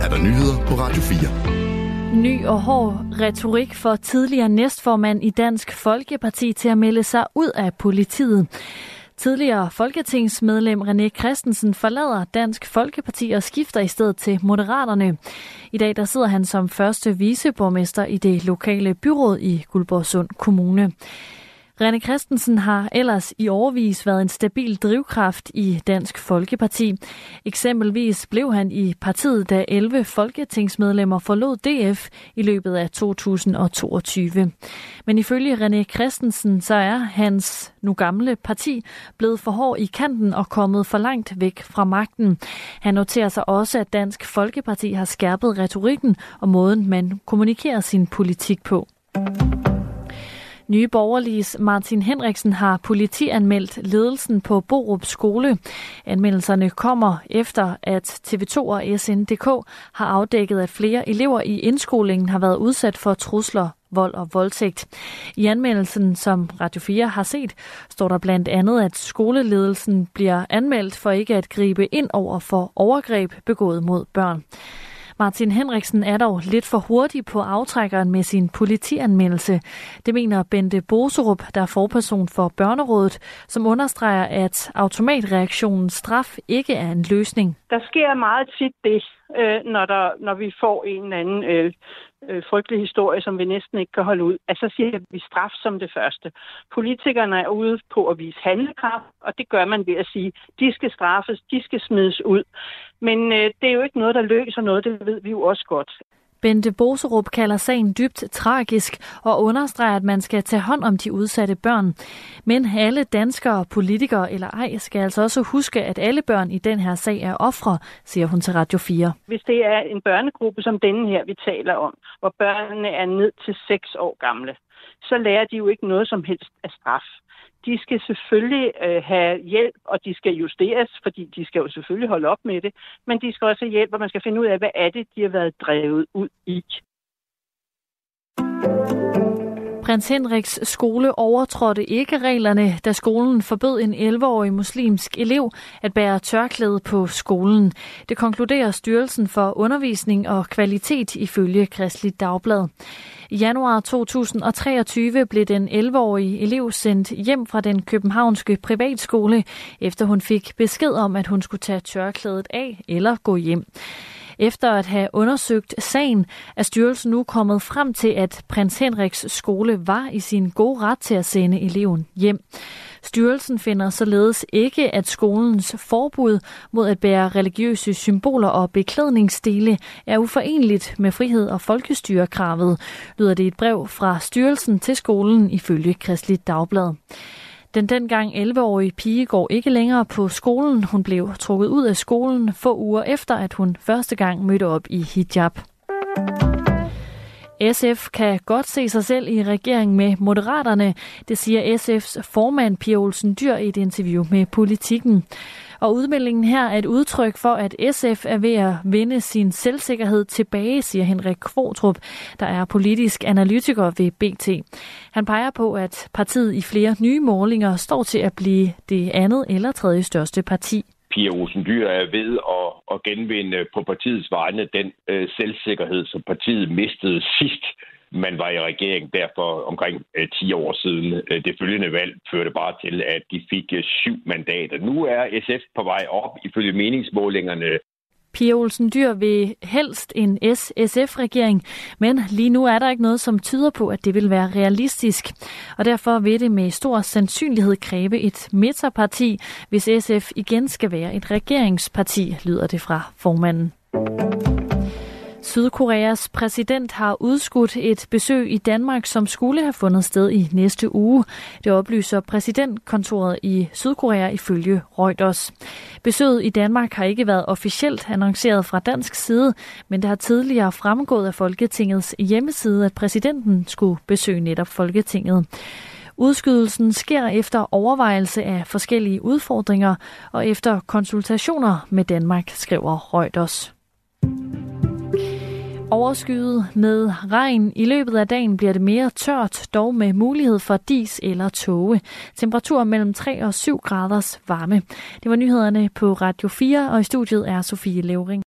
er der nyheder på Radio 4. Ny og hård retorik for tidligere næstformand i Dansk Folkeparti til at melde sig ud af politiet. Tidligere folketingsmedlem René Christensen forlader Dansk Folkeparti og skifter i stedet til Moderaterne. I dag der sidder han som første viceborgmester i det lokale byråd i Guldborgsund Kommune. René Christensen har ellers i årvis været en stabil drivkraft i Dansk Folkeparti. Eksempelvis blev han i partiet, da 11 folketingsmedlemmer forlod DF i løbet af 2022. Men ifølge René Christensen, så er hans nu gamle parti blevet for hård i kanten og kommet for langt væk fra magten. Han noterer sig også, at Dansk Folkeparti har skærpet retorikken og måden, man kommunikerer sin politik på. Nye Borgerliges Martin Henriksen har politianmeldt ledelsen på Borup Skole. Anmeldelserne kommer efter, at TV2 og SNDK har afdækket, at flere elever i indskolingen har været udsat for trusler vold og voldtægt. I anmeldelsen, som Radio 4 har set, står der blandt andet, at skoleledelsen bliver anmeldt for ikke at gribe ind over for overgreb begået mod børn. Martin Henriksen er dog lidt for hurtig på aftrækkeren med sin politianmeldelse. Det mener Bente Boserup, der er forperson for Børnerådet, som understreger, at automatreaktionen straf ikke er en løsning. Der sker meget tit det, øh, når, der, når vi får en eller anden øh, øh, frygtelig historie, som vi næsten ikke kan holde ud, at så siger vi straf som det første. Politikerne er ude på at vise handlekraft, og det gør man ved at sige, de skal straffes, de skal smides ud. Men øh, det er jo ikke noget, der løser noget, det ved vi jo også godt. Bente Boserup kalder sagen dybt tragisk og understreger, at man skal tage hånd om de udsatte børn. Men alle danskere, politikere eller ej, skal altså også huske, at alle børn i den her sag er ofre, siger hun til Radio 4. Hvis det er en børnegruppe som denne her, vi taler om, hvor børnene er ned til 6 år gamle, så lærer de jo ikke noget som helst af straf de skal selvfølgelig øh, have hjælp, og de skal justeres, fordi de skal jo selvfølgelig holde op med det, men de skal også have hjælp, og man skal finde ud af, hvad er det, de har været drevet ud i. Prins Henriks skole overtrådte ikke reglerne, da skolen forbød en 11-årig muslimsk elev at bære tørklæde på skolen. Det konkluderer Styrelsen for Undervisning og Kvalitet ifølge Kristelig Dagblad. I januar 2023 blev den 11-årige elev sendt hjem fra den københavnske privatskole, efter hun fik besked om, at hun skulle tage tørklædet af eller gå hjem. Efter at have undersøgt sagen, er styrelsen nu kommet frem til, at prins Henriks skole var i sin gode ret til at sende eleven hjem. Styrelsen finder således ikke, at skolens forbud mod at bære religiøse symboler og beklædningsdele er uforenligt med frihed og folkestyrekravet, lyder det et brev fra styrelsen til skolen ifølge Kristelig Dagblad. Den dengang 11-årige pige går ikke længere på skolen. Hun blev trukket ud af skolen få uger efter, at hun første gang mødte op i hijab. SF kan godt se sig selv i regering med Moderaterne, det siger SF's formand Pia Olsen Dyr i et interview med Politiken. Og udmeldingen her er et udtryk for, at SF er ved at vinde sin selvsikkerhed tilbage, siger Henrik Kvotrup, der er politisk analytiker ved BT. Han peger på, at partiet i flere nye målinger står til at blive det andet eller tredje største parti. Pia Olsen Dyr er ved at, at genvinde på partiets vegne den øh, selvsikkerhed, som partiet mistede sidst man var i regering derfor omkring øh, 10 år siden. Øh, det følgende valg førte bare til, at de fik øh, syv mandater. Nu er SF på vej op ifølge meningsmålingerne. Pia Olsen Dyr vil helst en S-SF-regering, men lige nu er der ikke noget, som tyder på, at det vil være realistisk. Og derfor vil det med stor sandsynlighed kræve et midterparti, hvis SF igen skal være et regeringsparti, lyder det fra formanden. Sydkoreas præsident har udskudt et besøg i Danmark, som skulle have fundet sted i næste uge. Det oplyser præsidentkontoret i Sydkorea ifølge Reuters. Besøget i Danmark har ikke været officielt annonceret fra dansk side, men det har tidligere fremgået af Folketingets hjemmeside, at præsidenten skulle besøge netop Folketinget. Udskydelsen sker efter overvejelse af forskellige udfordringer og efter konsultationer med Danmark, skriver Reuters. Overskyet med regn. I løbet af dagen bliver det mere tørt, dog med mulighed for dis eller tåge. Temperatur mellem 3 og 7 graders varme. Det var nyhederne på Radio 4, og i studiet er Sofie Levering.